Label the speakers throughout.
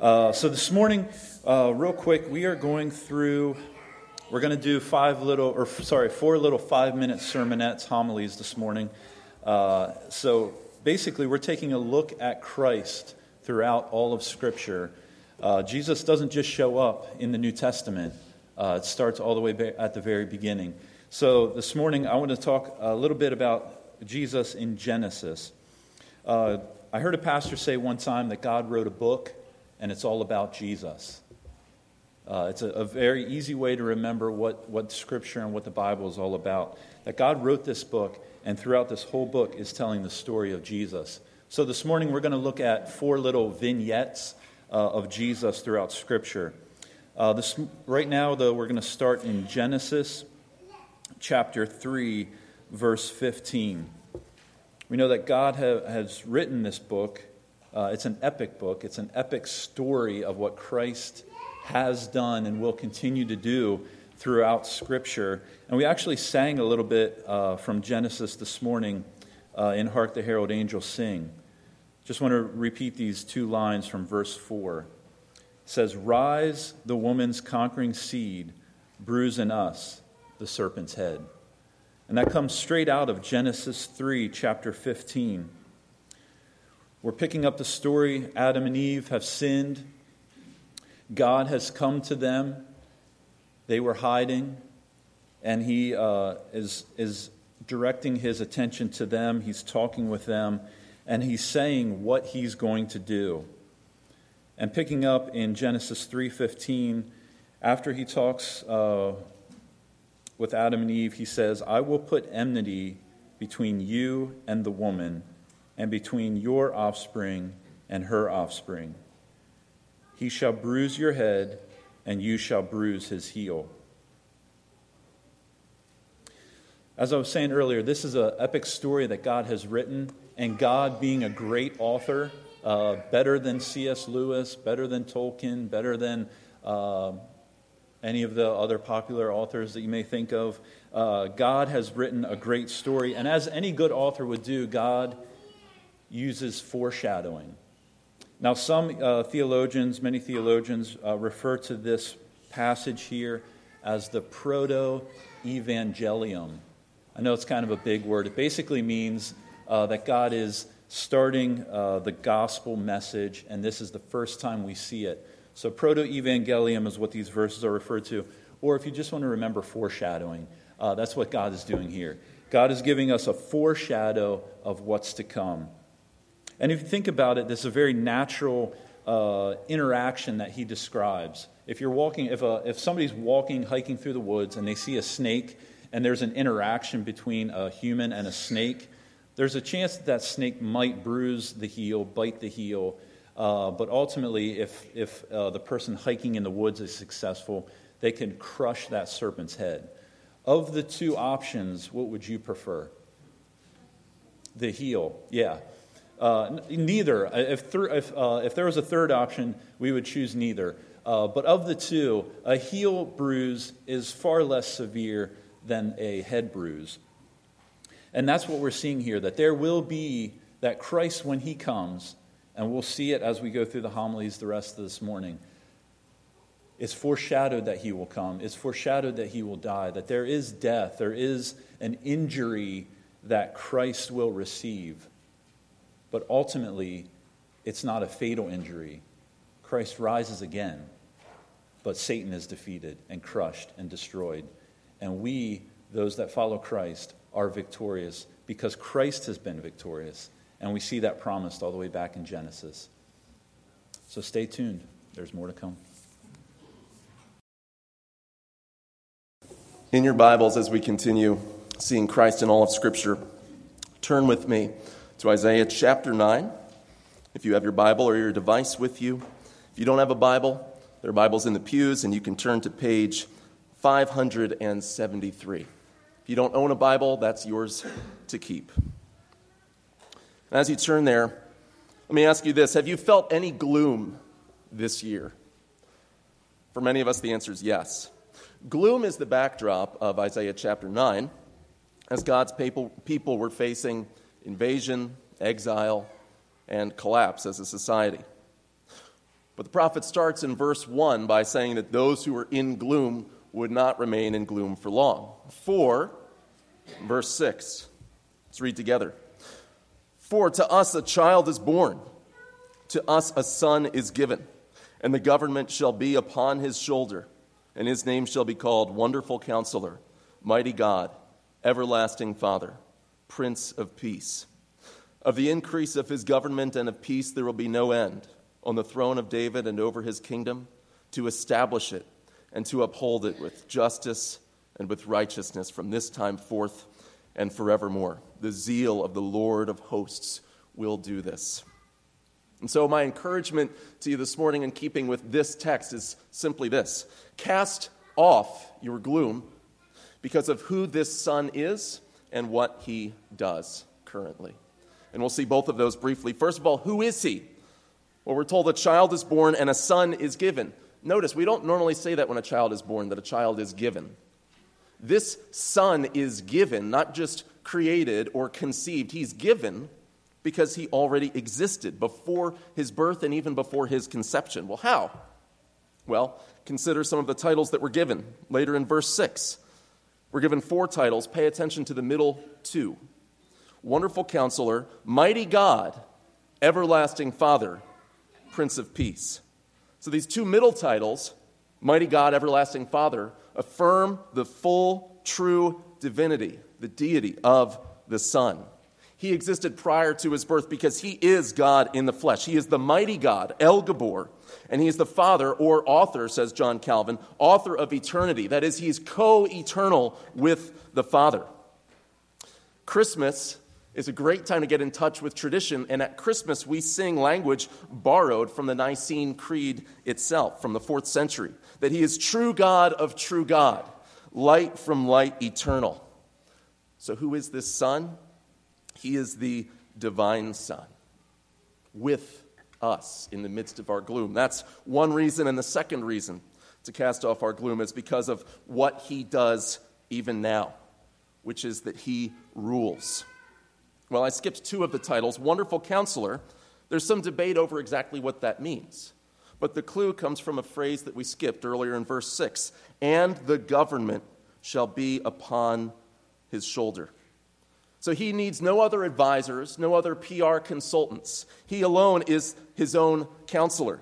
Speaker 1: Uh, so this morning, uh, real quick, we are going through. We're going to do five little, or sorry, four little five-minute sermonettes, homilies this morning. Uh, so basically, we're taking a look at Christ throughout all of Scripture. Uh, Jesus doesn't just show up in the New Testament; uh, it starts all the way at the very beginning. So this morning, I want to talk a little bit about Jesus in Genesis. Uh, I heard a pastor say one time that God wrote a book and it's all about Jesus. Uh, it's a, a, very easy way to remember what, what Scripture and what the Bible is all about. That God wrote this book, and throughout this whole book is telling the story of Jesus. So this morning we're going to look at four little vignettes uh, of Jesus throughout Scripture. Uh, this, right now, though, we're going to start in Genesis chapter 3, verse 15. We know that God ha- has written this book uh, it's an epic book, it's an epic story of what Christ has done and will continue to do throughout Scripture. And we actually sang a little bit uh, from Genesis this morning uh, in Hark the Herald Angels Sing. Just want to repeat these two lines from verse 4. It says, Rise, the woman's conquering seed, bruise in us the serpent's head. And that comes straight out of Genesis 3, chapter 15. We're picking up the story Adam and Eve have sinned. God has come to them. They were hiding, and He uh, is, is directing His attention to them. He's talking with them, and He's saying what He's going to do. And picking up in Genesis 3:15, after He talks uh, with Adam and Eve, He says, "I will put enmity between you and the woman." And between your offspring and her offspring. He shall bruise your head, and you shall bruise his heel. As I was saying earlier, this is an epic story that God has written, and God, being a great author, uh, better than C.S. Lewis, better than Tolkien, better than uh, any of the other popular authors that you may think of, uh, God has written a great story. And as any good author would do, God uses foreshadowing. Now, some uh, theologians, many theologians, uh, refer to this passage here as the proto evangelium. I know it's kind of a big word. It basically means uh, that God is starting uh, the gospel message, and this is the first time we see it. So, proto evangelium is what these verses are referred to. Or if you just want to remember foreshadowing, uh, that's what God is doing here. God is giving us a foreshadow of what's to come. And if you think about it, this is a very natural uh, interaction that he describes. If you're walking, if, a, if somebody's walking, hiking through the woods, and they see a snake, and there's an interaction between a human and a snake, there's a chance that that snake might bruise the heel, bite the heel. Uh, but ultimately, if, if uh, the person hiking in the woods is successful, they can crush that serpent's head. Of the two options, what would you prefer? The heel, yeah. Uh, neither. Uh, if, th- if, uh, if, there was a third option, we would choose neither. Uh, but of the two, a heel bruise is far less severe than a head bruise. And that's what we're seeing here that there will be that Christ, when he comes, and we'll see it as we go through the homilies the rest of this morning, it's foreshadowed that he will come. It's foreshadowed that he will die, that there is death, there is an injury that Christ will receive. But ultimately, it's not a fatal injury. Christ rises again, but Satan is defeated and crushed and destroyed. And we, those that follow Christ, are victorious because Christ has been victorious. And we see that promised all the way back in Genesis. So stay tuned, there's more to come.
Speaker 2: In your Bibles, as we continue seeing Christ in all of Scripture, turn with me to Isaiah chapter 9. If you have your Bible or your device with you, if you don't have a Bible, there are Bibles in the pews, and you can turn to page 573. If you don't own a Bible, that's yours to keep. And as you turn there, let me ask you this Have you felt any gloom this year? For many of us, the answer is yes. Gloom is the backdrop of Isaiah chapter 9, as God's people, people were facing invasion, exile, and collapse as a society. But the prophet starts in verse 1 by saying that those who were in gloom would not remain in gloom for long. For, verse 6, let's read together. For to us a child is born, to us a son is given, and the government shall be upon his shoulder, and his name shall be called Wonderful Counselor, Mighty God, Everlasting Father, Prince of Peace. Of the increase of his government and of peace there will be no end on the throne of David and over his kingdom, to establish it and to uphold it with justice and with righteousness from this time forth and forevermore. The zeal of the Lord of hosts will do this. And so, my encouragement to you this morning, in keeping with this text, is simply this cast off your gloom because of who this Son is and what he does currently. And we'll see both of those briefly. First of all, who is he? Well, we're told a child is born and a son is given. Notice, we don't normally say that when a child is born, that a child is given. This son is given, not just created or conceived. He's given because he already existed before his birth and even before his conception. Well, how? Well, consider some of the titles that were given later in verse 6. We're given four titles. Pay attention to the middle two Wonderful Counselor, Mighty God, Everlasting Father, Prince of Peace. So these two middle titles, Mighty God, Everlasting Father, affirm the full, true divinity, the deity of the Son. He existed prior to his birth because he is God in the flesh. He is the mighty God, El Gibbor, and he is the Father or author, says John Calvin, author of eternity. That is, he is co eternal with the Father. Christmas is a great time to get in touch with tradition. And at Christmas, we sing language borrowed from the Nicene Creed itself, from the fourth century that He is true God of true God, light from light eternal. So, who is this Son? He is the divine Son with us in the midst of our gloom. That's one reason. And the second reason to cast off our gloom is because of what He does even now, which is that He rules. Well, I skipped two of the titles. Wonderful Counselor, there's some debate over exactly what that means. But the clue comes from a phrase that we skipped earlier in verse 6 and the government shall be upon his shoulder. So he needs no other advisors, no other PR consultants. He alone is his own counselor.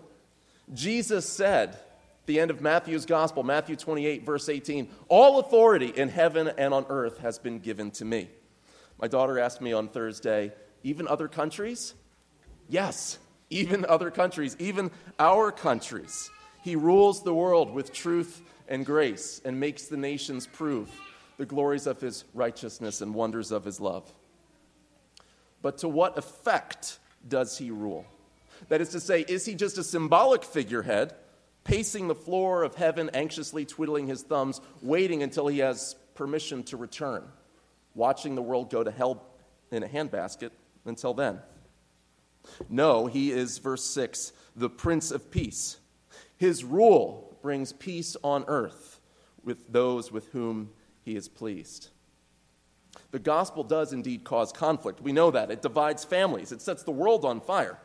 Speaker 2: Jesus said, the end of Matthew's gospel, Matthew 28, verse 18, all authority in heaven and on earth has been given to me. My daughter asked me on Thursday, even other countries? Yes, even other countries, even our countries. He rules the world with truth and grace and makes the nations prove the glories of his righteousness and wonders of his love. But to what effect does he rule? That is to say, is he just a symbolic figurehead, pacing the floor of heaven, anxiously twiddling his thumbs, waiting until he has permission to return? watching the world go to hell in a handbasket until then. No, he is, verse 6, the Prince of Peace. His rule brings peace on earth with those with whom he is pleased. The gospel does indeed cause conflict. We know that. It divides families, it sets the world on fire.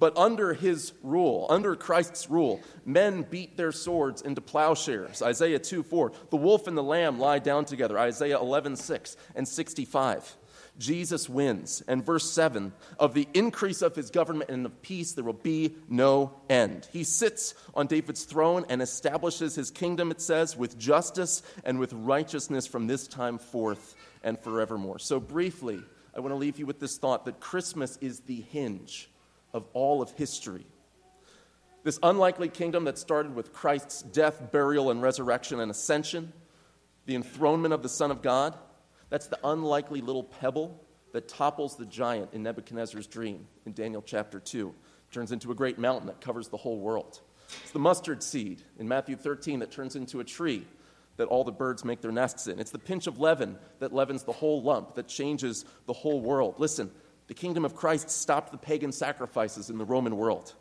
Speaker 2: But under his rule, under Christ's rule, men beat their swords into plowshares. Isaiah 2 4. The wolf and the lamb lie down together. Isaiah 11 6 and 65. Jesus wins. And verse 7 of the increase of his government and of peace, there will be no end. He sits on David's throne and establishes his kingdom, it says, with justice and with righteousness from this time forth and forevermore. So, briefly, I want to leave you with this thought that Christmas is the hinge of all of history. This unlikely kingdom that started with Christ's death, burial, and resurrection and ascension, the enthronement of the Son of God, that's the unlikely little pebble that topples the giant in Nebuchadnezzar's dream in Daniel chapter 2. Turns into a great mountain that covers the whole world. It's the mustard seed in Matthew 13 that turns into a tree that all the birds make their nests in. It's the pinch of leaven that leavens the whole lump, that changes the whole world. Listen, the kingdom of Christ stopped the pagan sacrifices in the Roman world.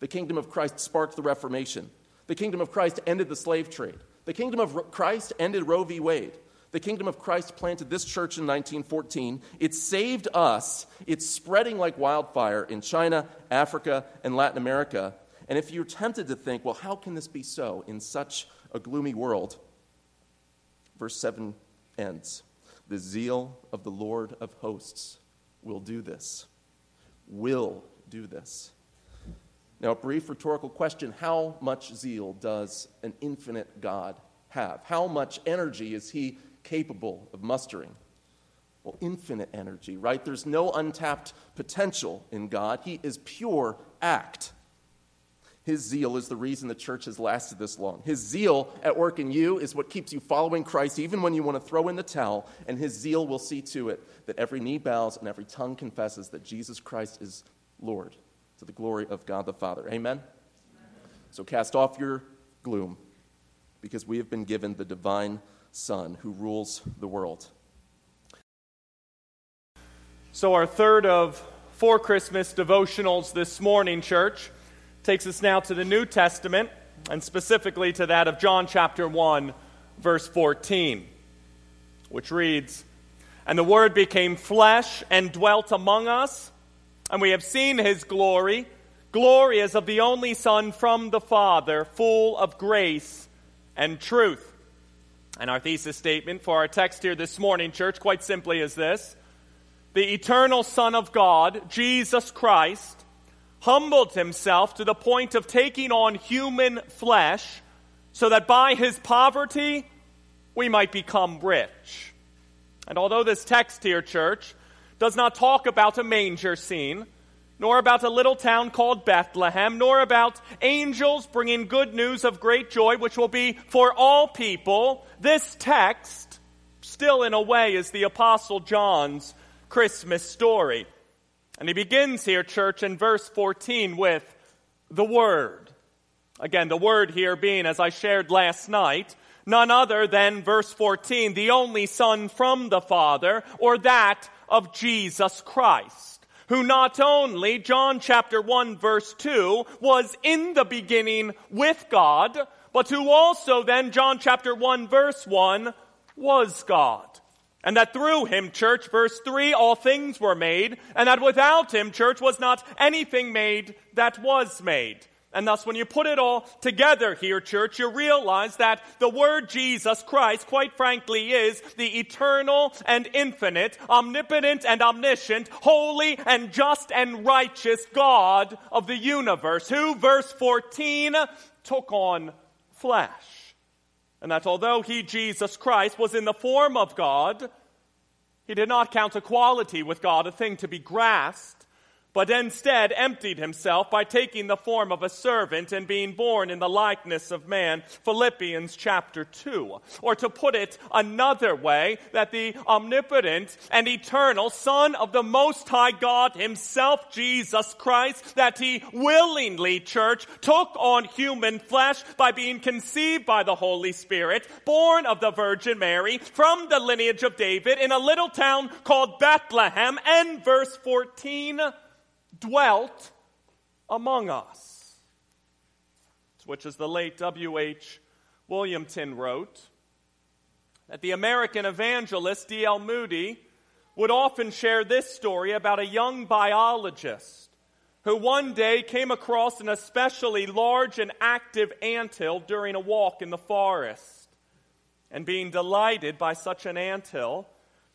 Speaker 2: The kingdom of Christ sparked the Reformation. The kingdom of Christ ended the slave trade. The kingdom of Christ ended Roe v. Wade. The kingdom of Christ planted this church in 1914. It saved us. It's spreading like wildfire in China, Africa, and Latin America. And if you're tempted to think, well, how can this be so in such a gloomy world? Verse 7 ends The zeal of the Lord of hosts will do this. Will do this. Now, a brief rhetorical question How much zeal does an infinite God have? How much energy is he capable of mustering? Well, infinite energy, right? There's no untapped potential in God. He is pure act. His zeal is the reason the church has lasted this long. His zeal at work in you is what keeps you following Christ even when you want to throw in the towel, and his zeal will see to it that every knee bows and every tongue confesses that Jesus Christ is Lord to the glory of God the Father. Amen? Amen. So cast off your gloom because we have been given the divine Son who rules the world.
Speaker 3: So, our third of four Christmas devotionals this morning, church, takes us now to the New Testament, and specifically to that of John chapter 1, verse 14, which reads And the Word became flesh and dwelt among us, and we have seen his glory. Glory as of the only Son from the Father, full of grace and truth. And our thesis statement for our text here this morning, church, quite simply is this the eternal Son of God, Jesus Christ, humbled himself to the point of taking on human flesh so that by his poverty we might become rich. And although this text here, church, does not talk about a manger scene, nor about a little town called Bethlehem, nor about angels bringing good news of great joy, which will be for all people, this text still, in a way, is the Apostle John's Christmas story. And he begins here, church, in verse 14 with the Word. Again, the Word here being, as I shared last night, none other than verse 14, the only Son from the Father, or that of Jesus Christ, who not only, John chapter 1 verse 2, was in the beginning with God, but who also then, John chapter 1 verse 1, was God. And that through him, church, verse 3, all things were made, and that without him, church, was not anything made that was made. And thus, when you put it all together here, church, you realize that the word Jesus Christ, quite frankly, is the eternal and infinite, omnipotent and omniscient, holy and just and righteous God of the universe, who, verse 14, took on flesh. And that although he, Jesus Christ, was in the form of God, he did not count equality with God a thing to be grasped but instead emptied himself by taking the form of a servant and being born in the likeness of man. Philippians chapter 2. Or to put it another way, that the omnipotent and eternal Son of the Most High God Himself, Jesus Christ, that He willingly, church, took on human flesh by being conceived by the Holy Spirit, born of the Virgin Mary, from the lineage of David, in a little town called Bethlehem, and verse 14 dwelt among us. Which, as the late W.H. Williamson wrote, that the American evangelist D.L. Moody would often share this story about a young biologist who one day came across an especially large and active anthill during a walk in the forest. And being delighted by such an anthill,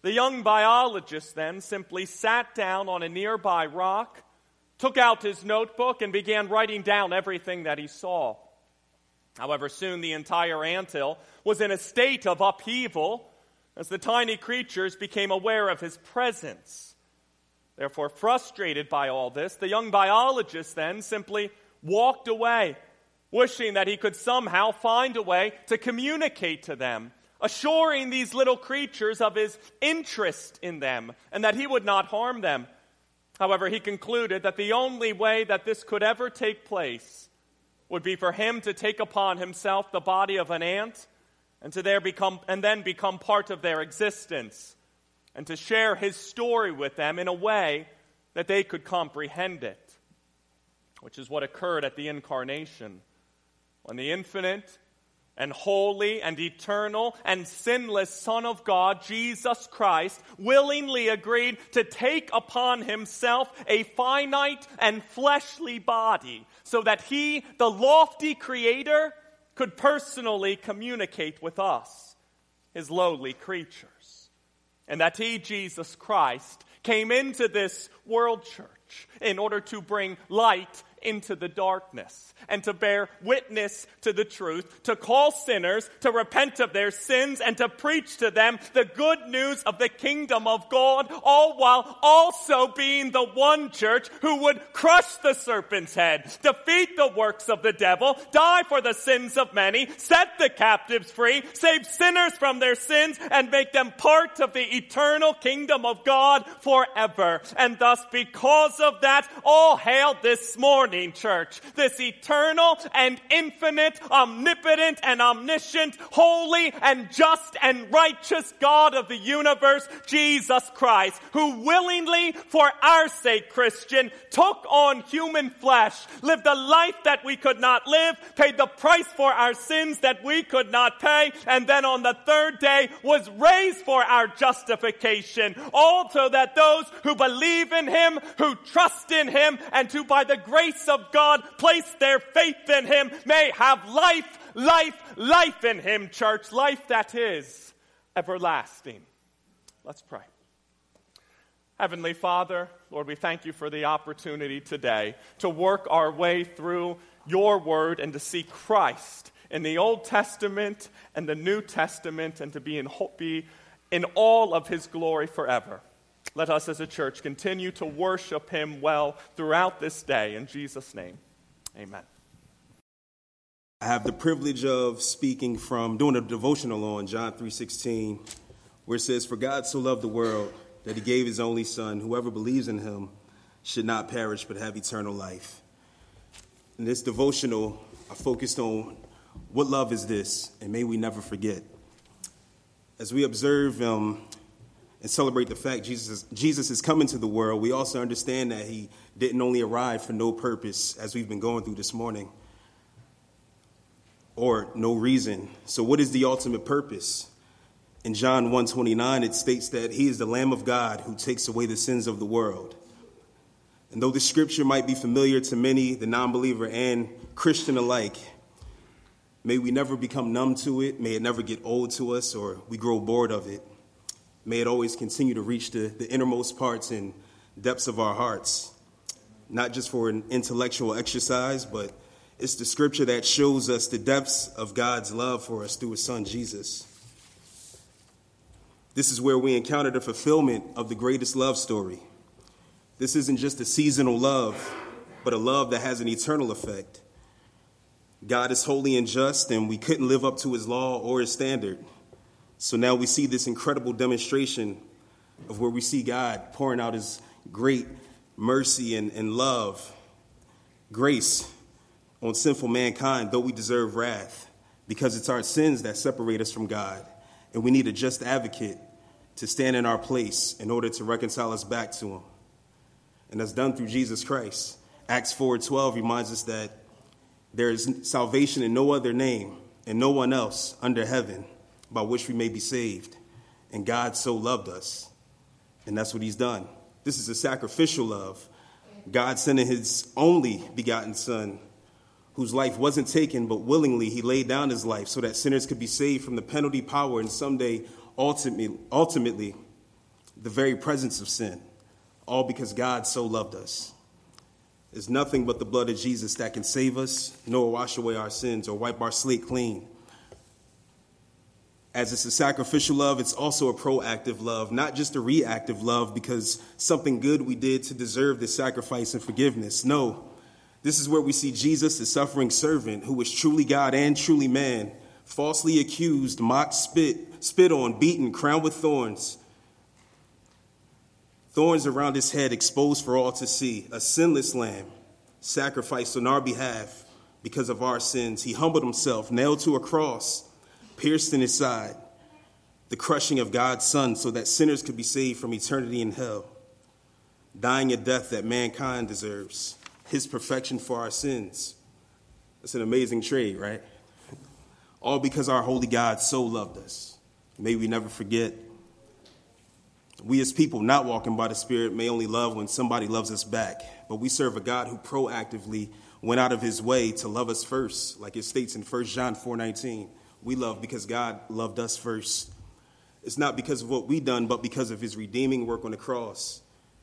Speaker 3: the young biologist then simply sat down on a nearby rock took out his notebook and began writing down everything that he saw. However, soon the entire anthill was in a state of upheaval as the tiny creatures became aware of his presence. Therefore, frustrated by all this, the young biologist then simply walked away, wishing that he could somehow find a way to communicate to them, assuring these little creatures of his interest in them and that he would not harm them. However, he concluded that the only way that this could ever take place would be for him to take upon himself the body of an ant and to there become and then become part of their existence and to share his story with them in a way that they could comprehend it which is what occurred at the incarnation. When the infinite and holy and eternal and sinless Son of God, Jesus Christ, willingly agreed to take upon himself a finite and fleshly body so that he, the lofty creator, could personally communicate with us, his lowly creatures. And that he, Jesus Christ, came into this world church in order to bring light into the darkness and to bear witness to the truth, to call sinners to repent of their sins and to preach to them the good news of the kingdom of God, all while also being the one church who would crush the serpent's head, defeat the works of the devil, die for the sins of many, set the captives free, save sinners from their sins, and make them part of the eternal kingdom of God forever. And thus, because of that, all hail this morning, church, this eternal and infinite, omnipotent and omniscient, holy and just and righteous God of the universe, Jesus Christ, who willingly, for our sake, Christian, took on human flesh, lived a life that we could not live, paid the price for our sins that we could not pay, and then on the third day was raised for our justification, all so that those who believe in him, who trust in him, and who by the grace of God place their faith in him may have life, life, life in him, church. Life that is everlasting. Let's pray. Heavenly Father, Lord, we thank you for the opportunity today to work our way through your word and to see Christ in the Old Testament and the New Testament and to be in, be in all of his glory forever. Let us as a church continue to worship him well throughout this day. In Jesus' name, amen.
Speaker 4: I have the privilege of speaking from doing a devotional on John 3:16 where it says for God so loved the world that he gave his only son whoever believes in him should not perish but have eternal life. In this devotional I focused on what love is this and may we never forget. As we observe um, and celebrate the fact Jesus, Jesus is coming to the world, we also understand that he didn't only arrive for no purpose as we've been going through this morning or no reason. So what is the ultimate purpose? In John 1:29 it states that he is the lamb of God who takes away the sins of the world. And though the scripture might be familiar to many, the non-believer and Christian alike, may we never become numb to it, may it never get old to us or we grow bored of it. May it always continue to reach the, the innermost parts and depths of our hearts, not just for an intellectual exercise, but it's the scripture that shows us the depths of God's love for us through his son Jesus. This is where we encounter the fulfillment of the greatest love story. This isn't just a seasonal love, but a love that has an eternal effect. God is holy and just, and we couldn't live up to his law or his standard. So now we see this incredible demonstration of where we see God pouring out his great mercy and, and love, grace on sinful mankind, though we deserve wrath, because it's our sins that separate us from God. And we need a just advocate to stand in our place in order to reconcile us back to Him. And that's done through Jesus Christ. Acts 4:12 reminds us that there is salvation in no other name and no one else under heaven by which we may be saved. And God so loved us. And that's what He's done. This is a sacrificial love. God sending His only begotten Son whose life wasn't taken, but willingly he laid down his life so that sinners could be saved from the penalty, power, and someday, ultimately, ultimately the very presence of sin, all because God so loved us. There's nothing but the blood of Jesus that can save us, nor wash away our sins or wipe our slate clean. As it's a sacrificial love, it's also a proactive love, not just a reactive love because something good we did to deserve the sacrifice and forgiveness. No, this is where we see Jesus, the suffering servant, who was truly God and truly man, falsely accused, mocked, spit, spit on, beaten, crowned with thorns. Thorns around his head, exposed for all to see. A sinless lamb, sacrificed on our behalf because of our sins. He humbled himself, nailed to a cross, pierced in his side. The crushing of God's Son so that sinners could be saved from eternity in hell. Dying a death that mankind deserves his perfection for our sins. That's an amazing trade, right? All because our holy God so loved us. May we never forget. We, as people not walking by the Spirit, may only love when somebody loves us back, but we serve a God who proactively went out of his way to love us first, like it states in 1 John 4:19. We love because God loved us first. It's not because of what we've done, but because of his redeeming work on the cross.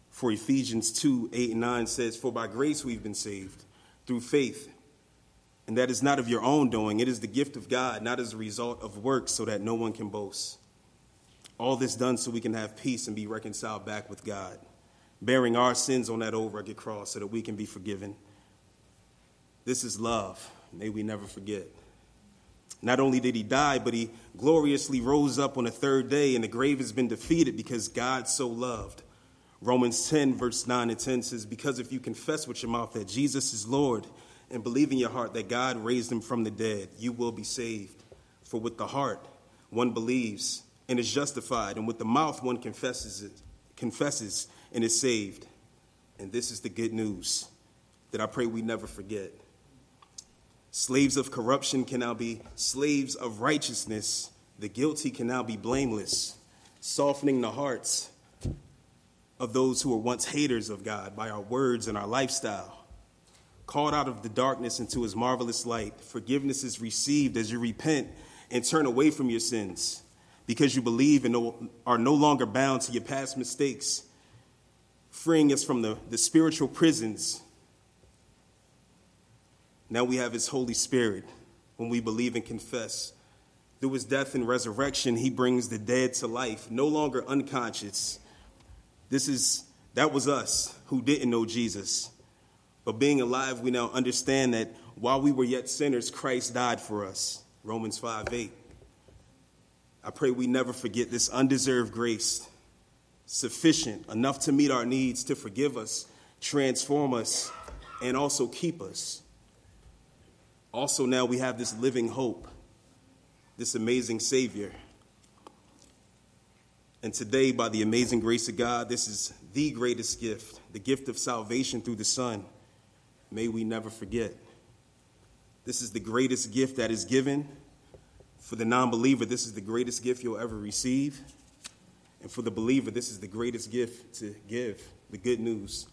Speaker 4: For Ephesians 2, 8 and 9 says, For by grace we've been saved, through faith. And that is not of your own doing, it is the gift of God, not as a result of works, so that no one can boast. All this done so we can have peace and be reconciled back with God, bearing our sins on that old rugged cross so that we can be forgiven. This is love. May we never forget. Not only did he die, but he gloriously rose up on the third day, and the grave has been defeated because God so loved. Romans 10, verse 9 and 10 says, Because if you confess with your mouth that Jesus is Lord and believe in your heart that God raised him from the dead, you will be saved. For with the heart one believes and is justified, and with the mouth one confesses, it, confesses and is saved. And this is the good news that I pray we never forget. Slaves of corruption can now be slaves of righteousness. The guilty can now be blameless, softening the hearts of those who were once haters of God by our words and our lifestyle. Called out of the darkness into his marvelous light, forgiveness is received as you repent and turn away from your sins because you believe and are no longer bound to your past mistakes, freeing us from the, the spiritual prisons. Now we have His Holy Spirit when we believe and confess. Through His death and resurrection, He brings the dead to life, no longer unconscious. This is that was us who didn't know Jesus. But being alive, we now understand that while we were yet sinners, Christ died for us. Romans 5 8. I pray we never forget this undeserved grace, sufficient, enough to meet our needs, to forgive us, transform us, and also keep us. Also, now we have this living hope, this amazing Savior. And today, by the amazing grace of God, this is the greatest gift, the gift of salvation through the Son. May we never forget. This is the greatest gift that is given for the non believer, this is the greatest gift you'll ever receive. And for the believer, this is the greatest gift to give the good news.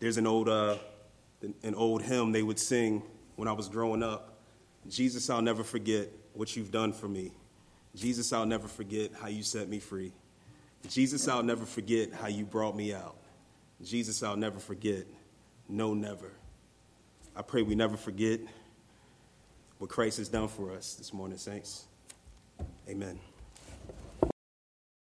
Speaker 4: There's an old, uh, an old hymn they would sing when I was growing up Jesus, I'll never forget what you've done for me. Jesus, I'll never forget how you set me free. Jesus, I'll never forget how you brought me out. Jesus, I'll never forget. No, never. I pray we never forget what Christ has done for us this morning, saints. Amen.